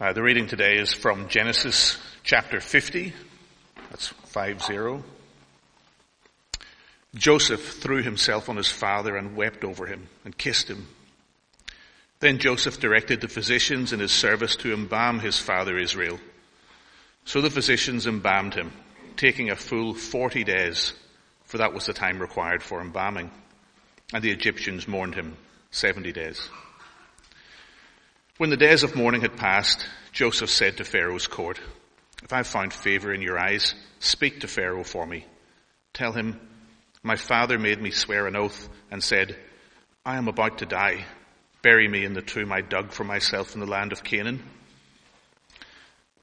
Uh, the reading today is from Genesis chapter 50. That's 5 0. Joseph threw himself on his father and wept over him and kissed him. Then Joseph directed the physicians in his service to embalm his father Israel. So the physicians embalmed him, taking a full 40 days, for that was the time required for embalming. And the Egyptians mourned him 70 days. When the days of mourning had passed, Joseph said to Pharaoh's court, If I've found favor in your eyes, speak to Pharaoh for me. Tell him, my father made me swear an oath and said, I am about to die. Bury me in the tomb I dug for myself in the land of Canaan.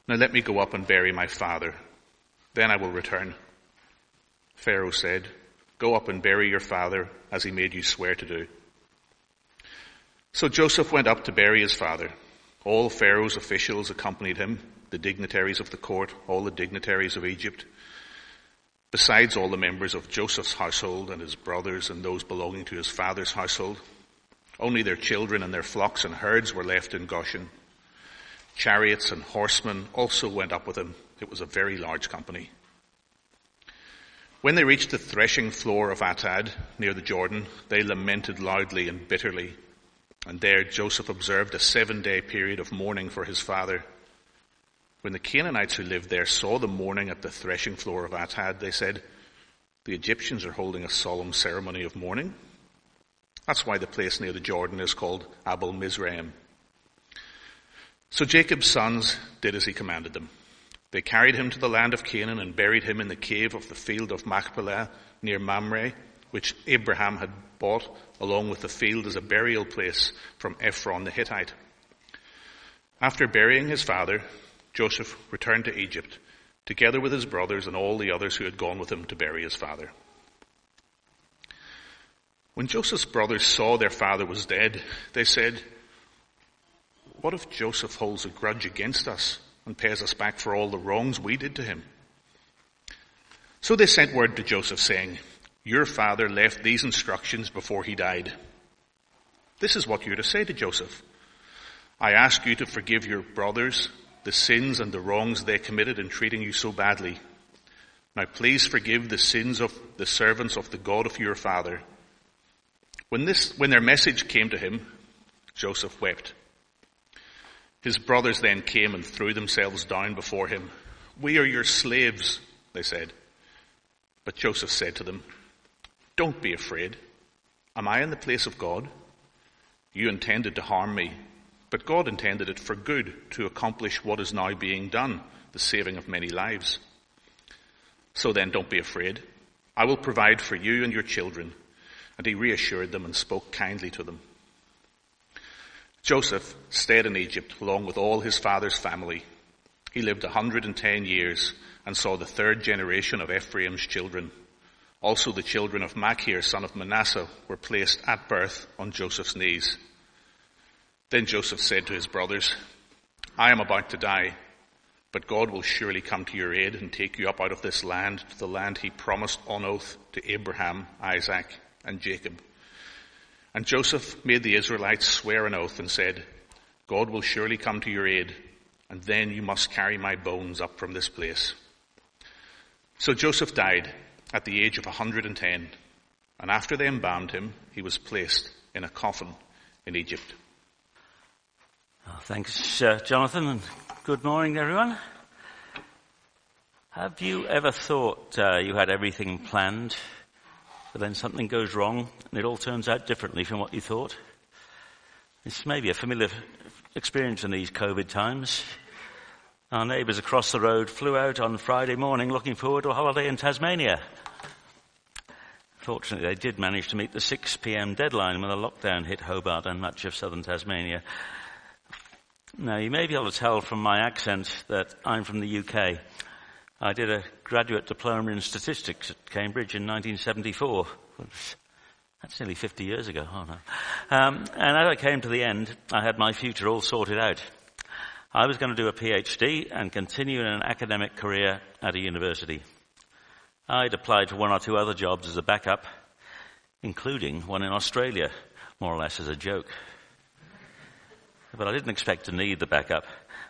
Now let me go up and bury my father. Then I will return. Pharaoh said, Go up and bury your father as he made you swear to do. So Joseph went up to bury his father. All Pharaoh's officials accompanied him, the dignitaries of the court, all the dignitaries of Egypt, besides all the members of Joseph's household and his brothers and those belonging to his father's household. Only their children and their flocks and herds were left in Goshen. Chariots and horsemen also went up with him. It was a very large company. When they reached the threshing floor of Atad near the Jordan, they lamented loudly and bitterly. And there Joseph observed a seven day period of mourning for his father. When the Canaanites who lived there saw the mourning at the threshing floor of Atad, they said, the Egyptians are holding a solemn ceremony of mourning. That's why the place near the Jordan is called Abel Mizraim. So Jacob's sons did as he commanded them. They carried him to the land of Canaan and buried him in the cave of the field of Machpelah near Mamre, which Abraham had bought along with the field as a burial place from Ephron the Hittite. After burying his father, Joseph returned to Egypt, together with his brothers and all the others who had gone with him to bury his father. When Joseph's brothers saw their father was dead, they said, What if Joseph holds a grudge against us and pays us back for all the wrongs we did to him? So they sent word to Joseph saying, Your father left these instructions before he died. This is what you're to say to Joseph. I ask you to forgive your brothers the sins and the wrongs they committed in treating you so badly. Now please forgive the sins of the servants of the God of your father. When this, when their message came to him, Joseph wept. His brothers then came and threw themselves down before him. We are your slaves, they said. But Joseph said to them, Don't be afraid. Am I in the place of God? You intended to harm me but God intended it for good to accomplish what is now being done, the saving of many lives. So then don't be afraid. I will provide for you and your children. And he reassured them and spoke kindly to them. Joseph stayed in Egypt along with all his father's family. He lived 110 years and saw the third generation of Ephraim's children. Also the children of Machir, son of Manasseh, were placed at birth on Joseph's knees. Then Joseph said to his brothers, I am about to die, but God will surely come to your aid and take you up out of this land to the land he promised on oath to Abraham, Isaac, and Jacob. And Joseph made the Israelites swear an oath and said, God will surely come to your aid, and then you must carry my bones up from this place. So Joseph died at the age of 110, and after they embalmed him, he was placed in a coffin in Egypt. Oh, thanks, uh, Jonathan, and good morning, everyone. Have you ever thought uh, you had everything planned, but then something goes wrong and it all turns out differently from what you thought? This may be a familiar experience in these COVID times. Our neighbours across the road flew out on Friday morning looking forward to a holiday in Tasmania. Fortunately, they did manage to meet the 6 p.m. deadline when the lockdown hit Hobart and much of southern Tasmania. Now, you may be able to tell from my accent that I'm from the UK. I did a graduate diploma in statistics at Cambridge in 1974. That's nearly 50 years ago. Oh no. Um, and as I came to the end, I had my future all sorted out. I was going to do a PhD and continue in an academic career at a university. I'd applied for one or two other jobs as a backup, including one in Australia, more or less as a joke but I didn't expect to need the backup.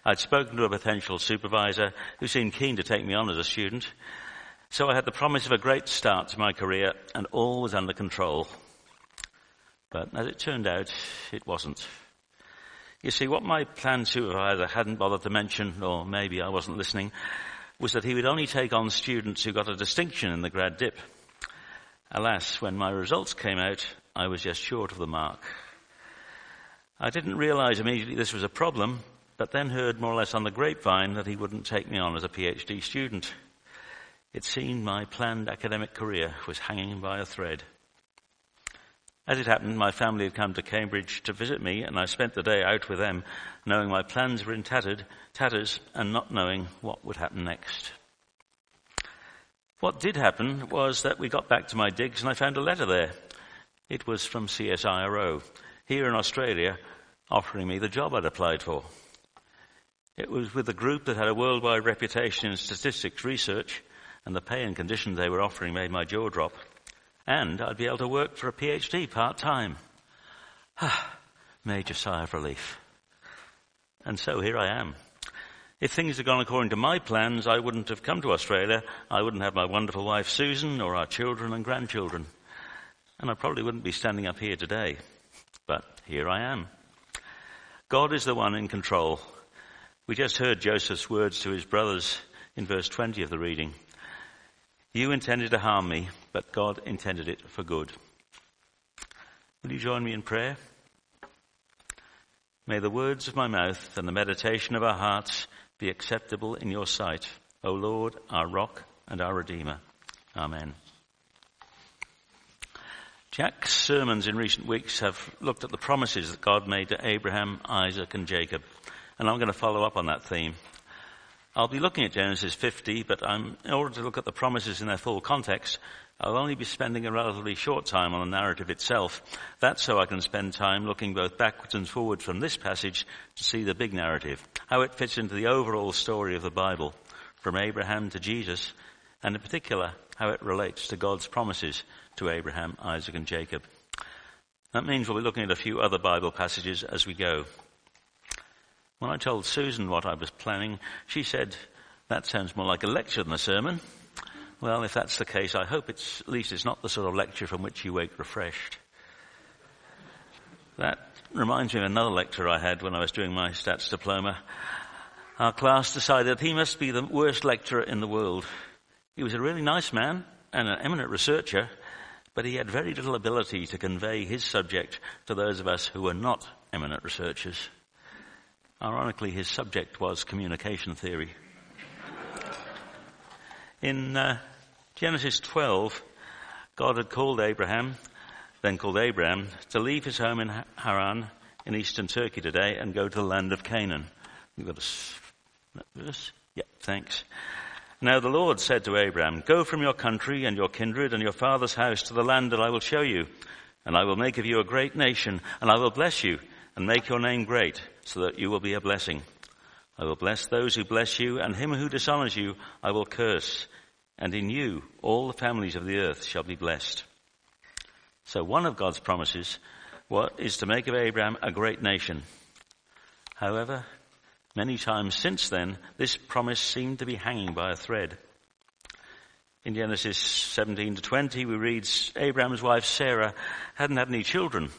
I'd spoken to a potential supervisor who seemed keen to take me on as a student. So I had the promise of a great start to my career and all was under control. But as it turned out, it wasn't. You see, what my planned supervisor hadn't bothered to mention, or maybe I wasn't listening, was that he would only take on students who got a distinction in the grad dip. Alas, when my results came out, I was just short of the mark. I didn't realize immediately this was a problem, but then heard more or less on the grapevine that he wouldn't take me on as a PhD student. It seemed my planned academic career was hanging by a thread. As it happened, my family had come to Cambridge to visit me, and I spent the day out with them, knowing my plans were in tattered, tatters and not knowing what would happen next. What did happen was that we got back to my digs and I found a letter there. It was from CSIRO, here in Australia, offering me the job I'd applied for. It was with a group that had a worldwide reputation in statistics research, and the pay and conditions they were offering made my jaw drop. And I'd be able to work for a PhD part time. Ah, major sigh of relief. And so here I am. If things had gone according to my plans, I wouldn't have come to Australia. I wouldn't have my wonderful wife Susan or our children and grandchildren. And I probably wouldn't be standing up here today. But here I am. God is the one in control. We just heard Joseph's words to his brothers in verse 20 of the reading. You intended to harm me, but God intended it for good. Will you join me in prayer? May the words of my mouth and the meditation of our hearts be acceptable in your sight, O Lord, our rock and our redeemer. Amen. Jack's sermons in recent weeks have looked at the promises that God made to Abraham, Isaac, and Jacob. And I'm going to follow up on that theme. I'll be looking at Genesis 50, but I'm, in order to look at the promises in their full context, I'll only be spending a relatively short time on the narrative itself. That's so I can spend time looking both backwards and forwards from this passage to see the big narrative, how it fits into the overall story of the Bible, from Abraham to Jesus, and in particular, how it relates to God's promises to Abraham, Isaac, and Jacob. That means we'll be looking at a few other Bible passages as we go. When I told Susan what I was planning, she said, that sounds more like a lecture than a sermon. Well, if that's the case, I hope it's, at least it's not the sort of lecture from which you wake refreshed. That reminds me of another lecture I had when I was doing my stats diploma. Our class decided he must be the worst lecturer in the world. He was a really nice man and an eminent researcher, but he had very little ability to convey his subject to those of us who were not eminent researchers. Ironically, his subject was communication theory. In uh, Genesis 12, God had called Abraham, then called Abraham, to leave his home in Haran in eastern Turkey today and go to the land of Canaan. You've got a verse? Yeah, thanks. Now the Lord said to Abraham, Go from your country and your kindred and your father's house to the land that I will show you, and I will make of you a great nation, and I will bless you and make your name great so that you will be a blessing. I will bless those who bless you, and him who dishonors you I will curse. And in you all the families of the earth shall be blessed. So one of God's promises what is to make of Abraham a great nation. However, many times since then, this promise seemed to be hanging by a thread. In Genesis 17 to 20, we read Abraham's wife Sarah hadn't had any children,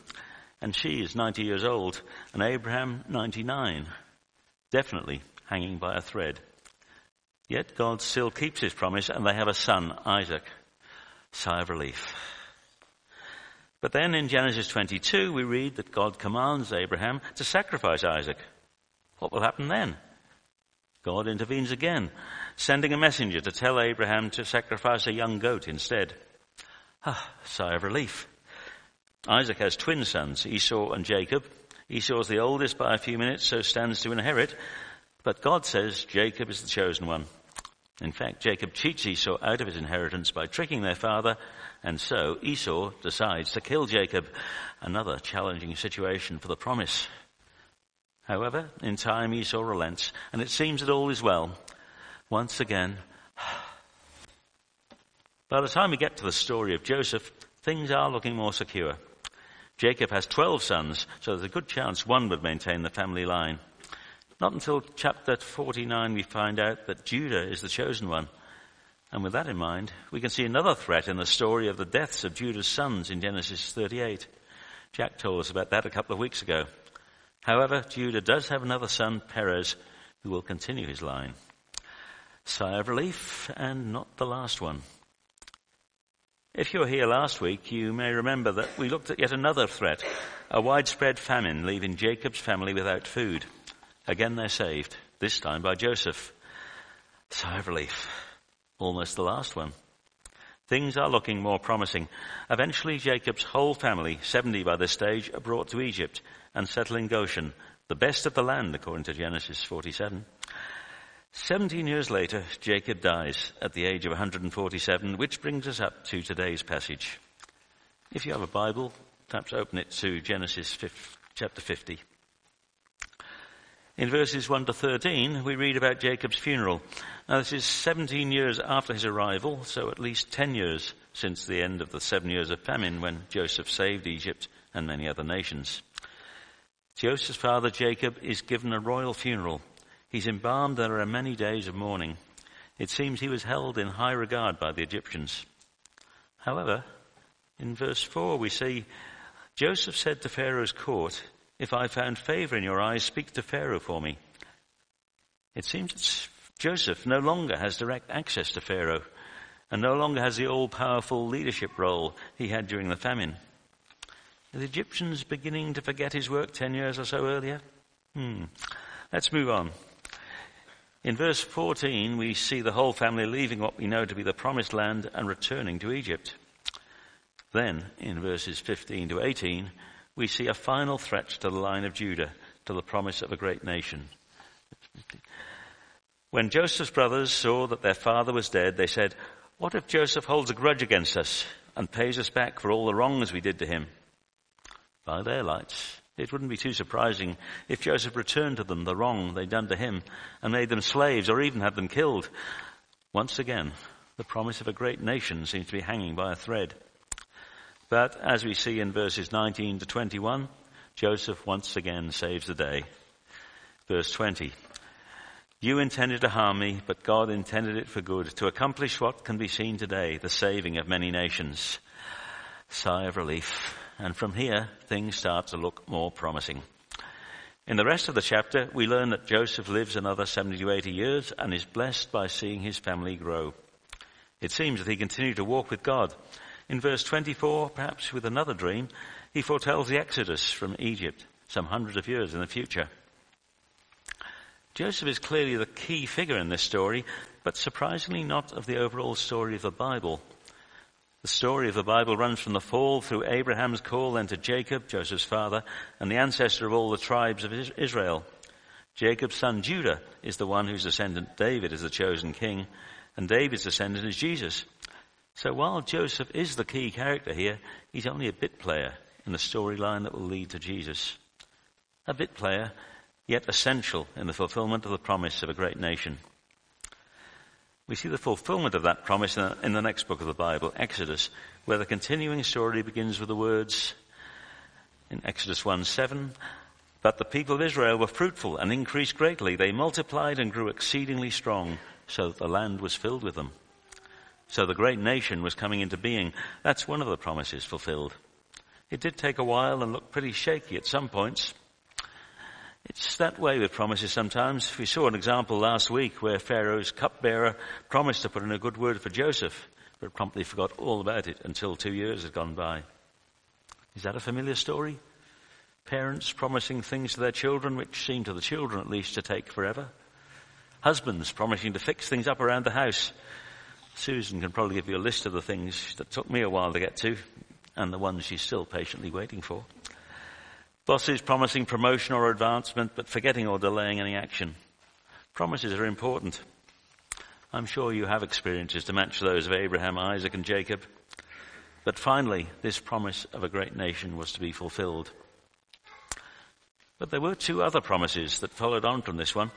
and she is 90 years old, and Abraham 99, definitely hanging by a thread. Yet God still keeps his promise, and they have a son, Isaac. Sigh of relief. But then in Genesis 22, we read that God commands Abraham to sacrifice Isaac. What will happen then? God intervenes again, sending a messenger to tell Abraham to sacrifice a young goat instead. Ah, sigh of relief. Isaac has twin sons, Esau and Jacob. Esau is the oldest by a few minutes, so stands to inherit. But God says Jacob is the chosen one. In fact, Jacob cheats Esau out of his inheritance by tricking their father, and so Esau decides to kill Jacob. Another challenging situation for the promise. However, in time Esau relents, and it seems that all is well. Once again, by the time we get to the story of Joseph, things are looking more secure. Jacob has 12 sons, so there's a good chance one would maintain the family line. Not until chapter 49 we find out that Judah is the chosen one. And with that in mind, we can see another threat in the story of the deaths of Judah's sons in Genesis 38. Jack told us about that a couple of weeks ago. However, Judah does have another son, Perez, who will continue his line. Sigh of relief, and not the last one. If you were here last week, you may remember that we looked at yet another threat, a widespread famine leaving Jacob's family without food. Again they're saved, this time by Joseph. Sigh of relief. Almost the last one. Things are looking more promising. Eventually Jacob's whole family, 70 by this stage, are brought to Egypt and settle in Goshen, the best of the land according to Genesis 47. Seventeen years later, Jacob dies at the age of 147, which brings us up to today's passage. If you have a Bible, perhaps open it to Genesis 50, chapter 50. In verses 1 to 13, we read about Jacob's funeral. Now, this is 17 years after his arrival, so at least 10 years since the end of the seven years of famine when Joseph saved Egypt and many other nations. Joseph's father Jacob is given a royal funeral. He's embalmed. There are many days of mourning. It seems he was held in high regard by the Egyptians. However, in verse 4 we see Joseph said to Pharaoh's court, if I found favor in your eyes, speak to Pharaoh for me. It seems that Joseph no longer has direct access to Pharaoh and no longer has the all-powerful leadership role he had during the famine. Are the Egyptians beginning to forget his work ten years or so earlier? Hmm. Let's move on. In verse 14, we see the whole family leaving what we know to be the promised land and returning to Egypt. Then, in verses 15 to 18, we see a final threat to the line of Judah, to the promise of a great nation. When Joseph's brothers saw that their father was dead, they said, What if Joseph holds a grudge against us and pays us back for all the wrongs we did to him? By their lights, it wouldn't be too surprising if Joseph returned to them the wrong they'd done to him and made them slaves or even had them killed. Once again, the promise of a great nation seems to be hanging by a thread. But as we see in verses 19 to 21, Joseph once again saves the day. Verse 20. You intended to harm me, but God intended it for good, to accomplish what can be seen today, the saving of many nations. Sigh of relief. And from here, things start to look more promising. In the rest of the chapter, we learn that Joseph lives another 70 to 80 years and is blessed by seeing his family grow. It seems that he continued to walk with God in verse 24, perhaps with another dream, he foretells the exodus from Egypt some hundreds of years in the future. Joseph is clearly the key figure in this story, but surprisingly not of the overall story of the Bible. The story of the Bible runs from the fall through Abraham's call then to Jacob, Joseph's father, and the ancestor of all the tribes of Israel. Jacob's son Judah is the one whose descendant David is the chosen king, and David's descendant is Jesus. So while Joseph is the key character here, he's only a bit player in the storyline that will lead to Jesus. A bit player, yet essential in the fulfillment of the promise of a great nation. We see the fulfillment of that promise in the next book of the Bible, Exodus, where the continuing story begins with the words in Exodus 1 7, but the people of Israel were fruitful and increased greatly. They multiplied and grew exceedingly strong, so that the land was filled with them. So the great nation was coming into being. That's one of the promises fulfilled. It did take a while and looked pretty shaky at some points. It's that way with promises sometimes. We saw an example last week where Pharaoh's cupbearer promised to put in a good word for Joseph, but promptly forgot all about it until two years had gone by. Is that a familiar story? Parents promising things to their children which seem to the children at least to take forever. Husbands promising to fix things up around the house Susan can probably give you a list of the things that took me a while to get to and the ones she's still patiently waiting for. Bosses promising promotion or advancement but forgetting or delaying any action. Promises are important. I'm sure you have experiences to match those of Abraham, Isaac and Jacob. But finally, this promise of a great nation was to be fulfilled. But there were two other promises that followed on from this one.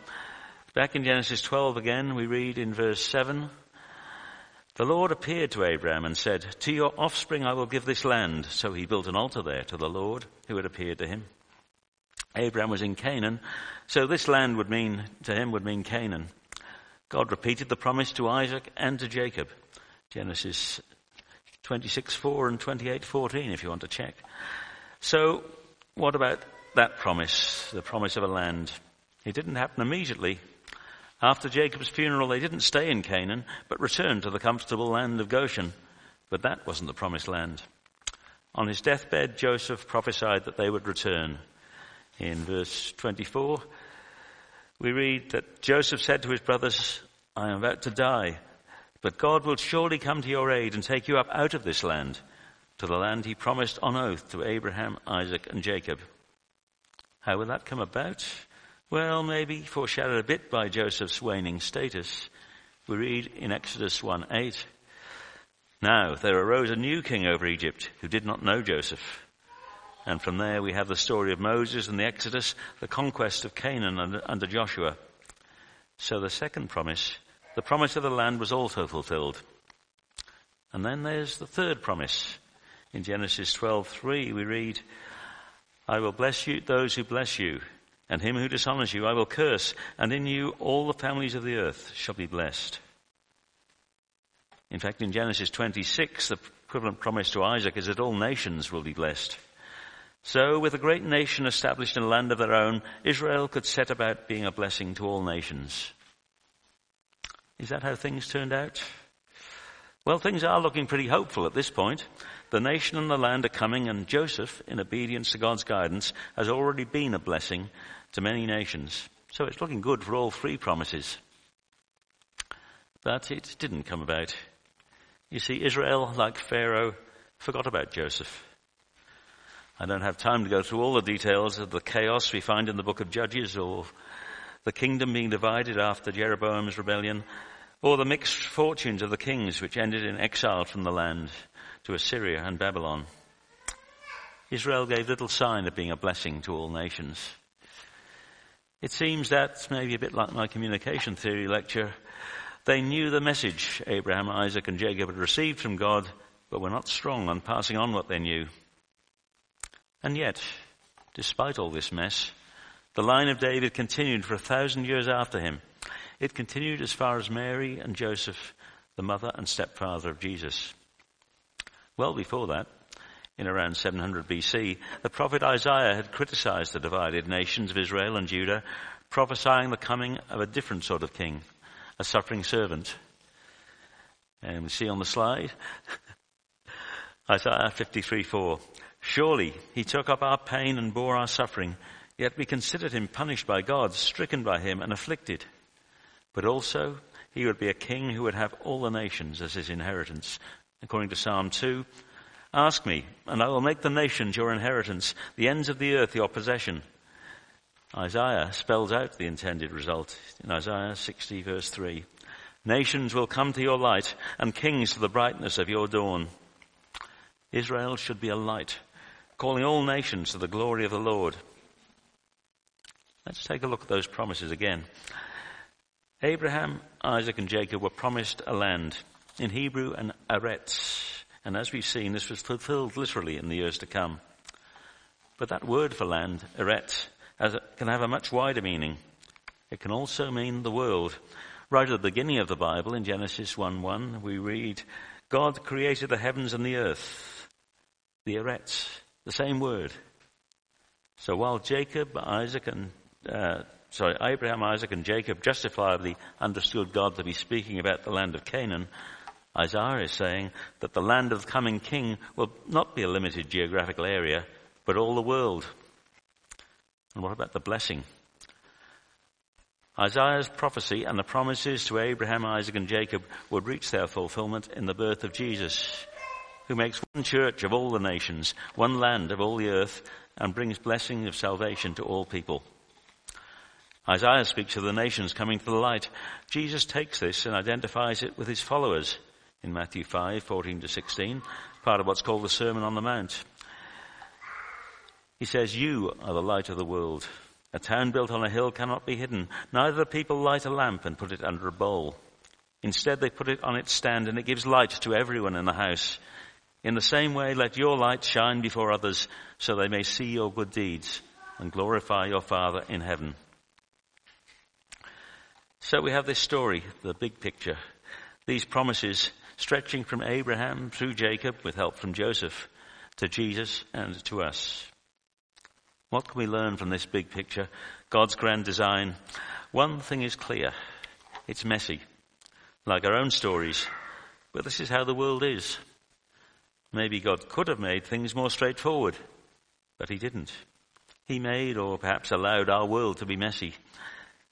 Back in Genesis 12 again, we read in verse 7, the Lord appeared to Abraham and said, To your offspring I will give this land. So he built an altar there to the Lord who had appeared to him. Abraham was in Canaan, so this land would mean, to him would mean Canaan. God repeated the promise to Isaac and to Jacob. Genesis 26:4 and 28:14 if you want to check. So, what about that promise, the promise of a land? It didn't happen immediately. After Jacob's funeral, they didn't stay in Canaan, but returned to the comfortable land of Goshen. But that wasn't the promised land. On his deathbed, Joseph prophesied that they would return. In verse 24, we read that Joseph said to his brothers, I am about to die, but God will surely come to your aid and take you up out of this land to the land he promised on oath to Abraham, Isaac, and Jacob. How will that come about? Well, maybe foreshadowed a bit by Joseph's waning status. We read in Exodus 1 8. Now there arose a new king over Egypt who did not know Joseph. And from there we have the story of Moses and the Exodus, the conquest of Canaan under, under Joshua. So the second promise, the promise of the land was also fulfilled. And then there's the third promise. In Genesis 12:3 we read, I will bless you those who bless you, and him who dishonors you I will curse, and in you all the families of the earth shall be blessed. In fact, in Genesis 26, the equivalent promise to Isaac is that all nations will be blessed. So, with a great nation established in a land of their own, Israel could set about being a blessing to all nations. Is that how things turned out? Well, things are looking pretty hopeful at this point. The nation and the land are coming, and Joseph, in obedience to God's guidance, has already been a blessing to many nations. So it's looking good for all three promises. But it didn't come about. You see, Israel, like Pharaoh, forgot about Joseph. I don't have time to go through all the details of the chaos we find in the book of Judges or the kingdom being divided after Jeroboam's rebellion or the mixed fortunes of the kings which ended in exile from the land to Assyria and Babylon. Israel gave little sign of being a blessing to all nations. It seems that, maybe a bit like my communication theory lecture, they knew the message Abraham, Isaac, and Jacob had received from God, but were not strong on passing on what they knew. And yet, despite all this mess, the line of David continued for a thousand years after him. It continued as far as Mary and Joseph, the mother and stepfather of Jesus. Well before that, in around 700 BC, the prophet Isaiah had criticized the divided nations of Israel and Judah, prophesying the coming of a different sort of king, a suffering servant. And we see on the slide Isaiah 53:4. Surely he took up our pain and bore our suffering, yet we considered him punished by God, stricken by him and afflicted. But also he would be a king who would have all the nations as his inheritance. According to Psalm 2, ask me, and I will make the nations your inheritance, the ends of the earth your possession. Isaiah spells out the intended result in Isaiah 60 verse 3. Nations will come to your light and kings to the brightness of your dawn. Israel should be a light, calling all nations to the glory of the Lord. Let's take a look at those promises again. Abraham, Isaac and Jacob were promised a land. In Hebrew, an eretz. And as we've seen, this was fulfilled literally in the years to come. But that word for land, eretz, can have a much wider meaning. It can also mean the world. Right at the beginning of the Bible, in Genesis 1-1, we read, God created the heavens and the earth. The eretz, the same word. So while Jacob, Isaac and, uh, sorry, Abraham, Isaac and Jacob justifiably understood God to be speaking about the land of Canaan, Isaiah is saying that the land of the coming king will not be a limited geographical area, but all the world. And what about the blessing? Isaiah's prophecy and the promises to Abraham, Isaac, and Jacob would reach their fulfillment in the birth of Jesus, who makes one church of all the nations, one land of all the earth, and brings blessing of salvation to all people. Isaiah speaks of the nations coming to the light. Jesus takes this and identifies it with his followers in Matthew 5, 14 to 16, part of what's called the Sermon on the Mount. He says, You are the light of the world. A town built on a hill cannot be hidden. Neither do people light a lamp and put it under a bowl. Instead, they put it on its stand and it gives light to everyone in the house. In the same way, let your light shine before others so they may see your good deeds and glorify your Father in heaven. So we have this story, the big picture, these promises stretching from Abraham through Jacob with help from Joseph to Jesus and to us. What can we learn from this big picture? God's grand design. One thing is clear. It's messy. Like our own stories. But this is how the world is. Maybe God could have made things more straightforward, but He didn't. He made or perhaps allowed our world to be messy.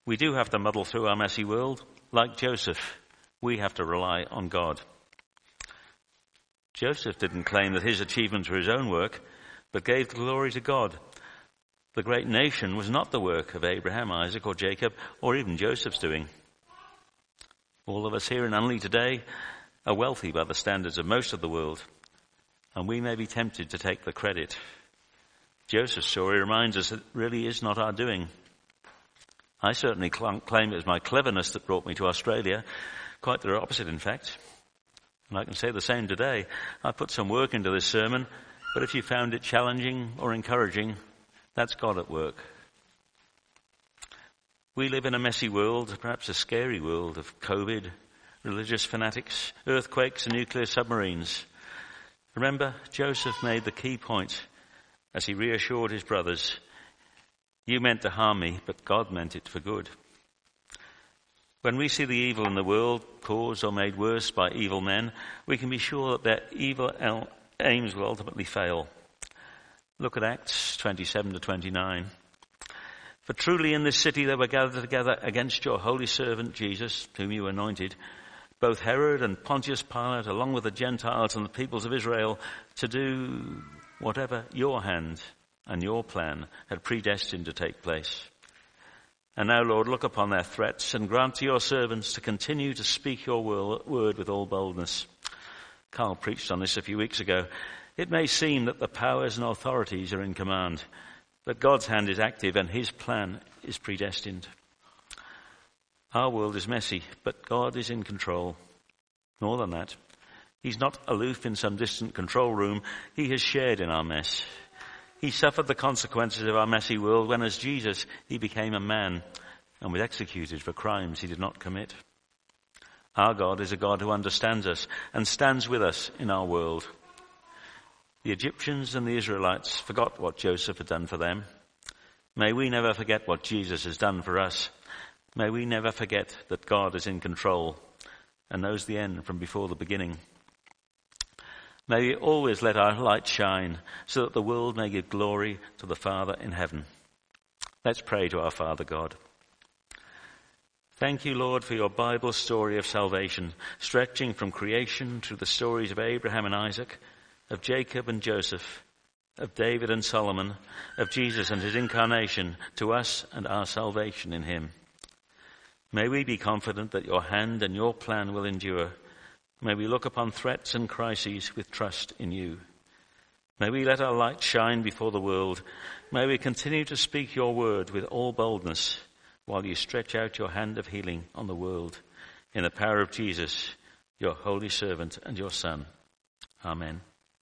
We do have to muddle through our messy world. Like Joseph, we have to rely on God. Joseph didn't claim that his achievements were his own work, but gave glory to God. The great nation was not the work of Abraham, Isaac, or Jacob, or even Joseph's doing. All of us here in Unley today are wealthy by the standards of most of the world, and we may be tempted to take the credit. Joseph's story reminds us that it really is not our doing. I certainly claim it was my cleverness that brought me to Australia, quite the opposite, in fact. And I can say the same today. I put some work into this sermon, but if you found it challenging or encouraging, that's God at work. We live in a messy world, perhaps a scary world of COVID, religious fanatics, earthquakes, and nuclear submarines. Remember, Joseph made the key point as he reassured his brothers You meant to harm me, but God meant it for good. When we see the evil in the world caused or made worse by evil men, we can be sure that their evil aims will ultimately fail. Look at Acts 27 to 29. For truly in this city they were gathered together against your holy servant Jesus, whom you anointed, both Herod and Pontius Pilate, along with the Gentiles and the peoples of Israel, to do whatever your hand and your plan had predestined to take place. And now, Lord, look upon their threats and grant to your servants to continue to speak your word with all boldness. Carl preached on this a few weeks ago. It may seem that the powers and authorities are in command, but God's hand is active and his plan is predestined. Our world is messy, but God is in control. More than that, He's not aloof in some distant control room. He has shared in our mess. He suffered the consequences of our messy world when, as Jesus, he became a man and was executed for crimes he did not commit. Our God is a God who understands us and stands with us in our world. The Egyptians and the Israelites forgot what Joseph had done for them. May we never forget what Jesus has done for us. May we never forget that God is in control and knows the end from before the beginning. May we always let our light shine so that the world may give glory to the Father in heaven. Let's pray to our Father God. Thank you, Lord, for your Bible story of salvation, stretching from creation through the stories of Abraham and Isaac, of Jacob and Joseph, of David and Solomon, of Jesus and his incarnation to us and our salvation in him. May we be confident that your hand and your plan will endure May we look upon threats and crises with trust in you. May we let our light shine before the world. May we continue to speak your word with all boldness while you stretch out your hand of healing on the world in the power of Jesus, your holy servant and your son. Amen.